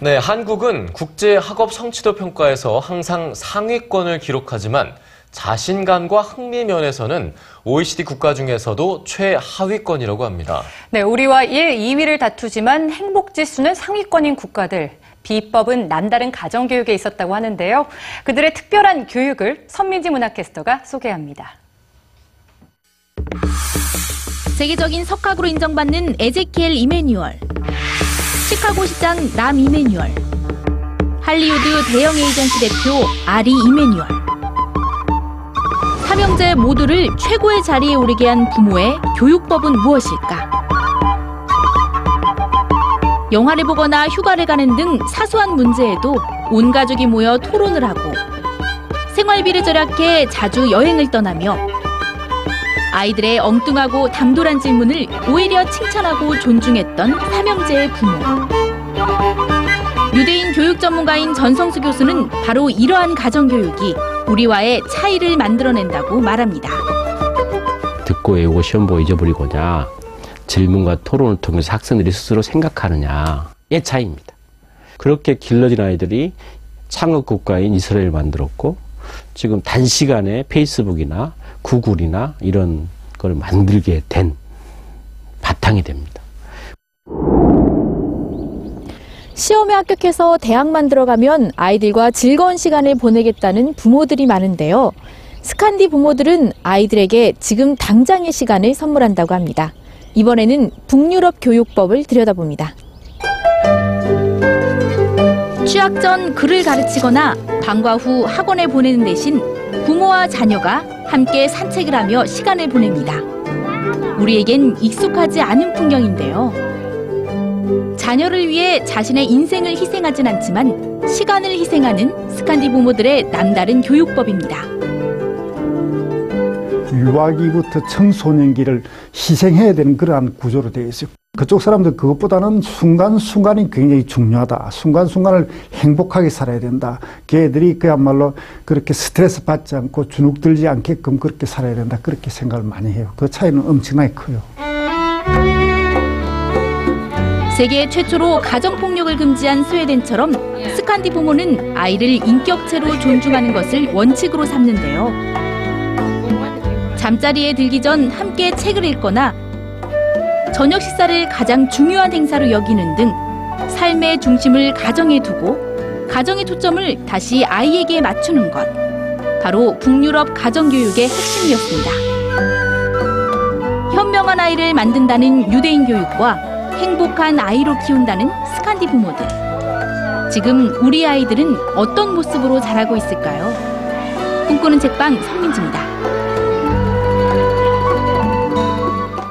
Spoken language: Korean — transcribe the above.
네, 한국은 국제 학업 성취도 평가에서 항상 상위권을 기록하지만 자신감과 흥미 면에서는 OECD 국가 중에서도 최하위권이라고 합니다. 네, 우리와 1, 2위를 다투지만 행복 지수는 상위권인 국가들. 비법은 남다른 가정교육에 있었다고 하는데요. 그들의 특별한 교육을 선민지 문화캐스터가 소개합니다. 세계적인 석학으로 인정받는 에제키엘 이메뉴얼, 시카고 시장 남 이메뉴얼, 할리우드 대형 에이전시 대표 아리 이메뉴얼. 삼형제 모두를 최고의 자리에 오르게 한 부모의 교육법은 무엇일까? 영화를 보거나 휴가를 가는 등 사소한 문제에도 온 가족이 모여 토론을 하고 생활비를 절약해 자주 여행을 떠나며 아이들의 엉뚱하고 담돌한 질문을 오히려 칭찬하고 존중했던 삼형제의 부모. 유대인 교육 전문가인 전성수 교수는 바로 이러한 가정교육이 우리와의 차이를 만들어낸다고 말합니다. 듣고 외우고 시험 보고 잊어버리고냐 질문과 토론을 통해서 학생들이 스스로 생각하느냐의 차이입니다. 그렇게 길러진 아이들이 창업 국가인 이스라엘을 만들었고 지금 단시간에 페이스북이나 구글이나 이런 걸 만들게 된 바탕이 됩니다. 시험에 합격해서 대학만 들어가면 아이들과 즐거운 시간을 보내겠다는 부모들이 많은데요. 스칸디 부모들은 아이들에게 지금 당장의 시간을 선물한다고 합니다. 이번에는 북유럽 교육법을 들여다봅니다. 취학 전 글을 가르치거나 방과 후 학원에 보내는 대신 부모와 자녀가 함께 산책을 하며 시간을 보냅니다. 우리에겐 익숙하지 않은 풍경인데요. 자녀를 위해 자신의 인생을 희생하진 않지만 시간을 희생하는 스칸디 부모들의 남다른 교육법입니다. 유아기부터 청소년기를 희생해야 되는 그러한 구조로 되어 있어요. 그쪽 사람들 그것보다는 순간순간이 굉장히 중요하다. 순간순간을 행복하게 살아야 된다. 걔들이 그야말로 그렇게 스트레스 받지 않고 주눅 들지 않게끔 그렇게 살아야 된다. 그렇게 생각을 많이 해요. 그 차이는 엄청나게 커요. 세계 최초로 가정폭력을 금지한 스웨덴처럼 스칸디 부모는 아이를 인격체로 존중하는 것을 원칙으로 삼는데요. 잠자리에 들기 전 함께 책을 읽거나 저녁 식사를 가장 중요한 행사로 여기는 등 삶의 중심을 가정에 두고 가정의 초점을 다시 아이에게 맞추는 것. 바로 북유럽 가정교육의 핵심이었습니다. 현명한 아이를 만든다는 유대인 교육과 행복한 아이로 키운다는 스칸디 부모들. 지금 우리 아이들은 어떤 모습으로 자라고 있을까요? 꿈꾸는 책방 성민지입니다.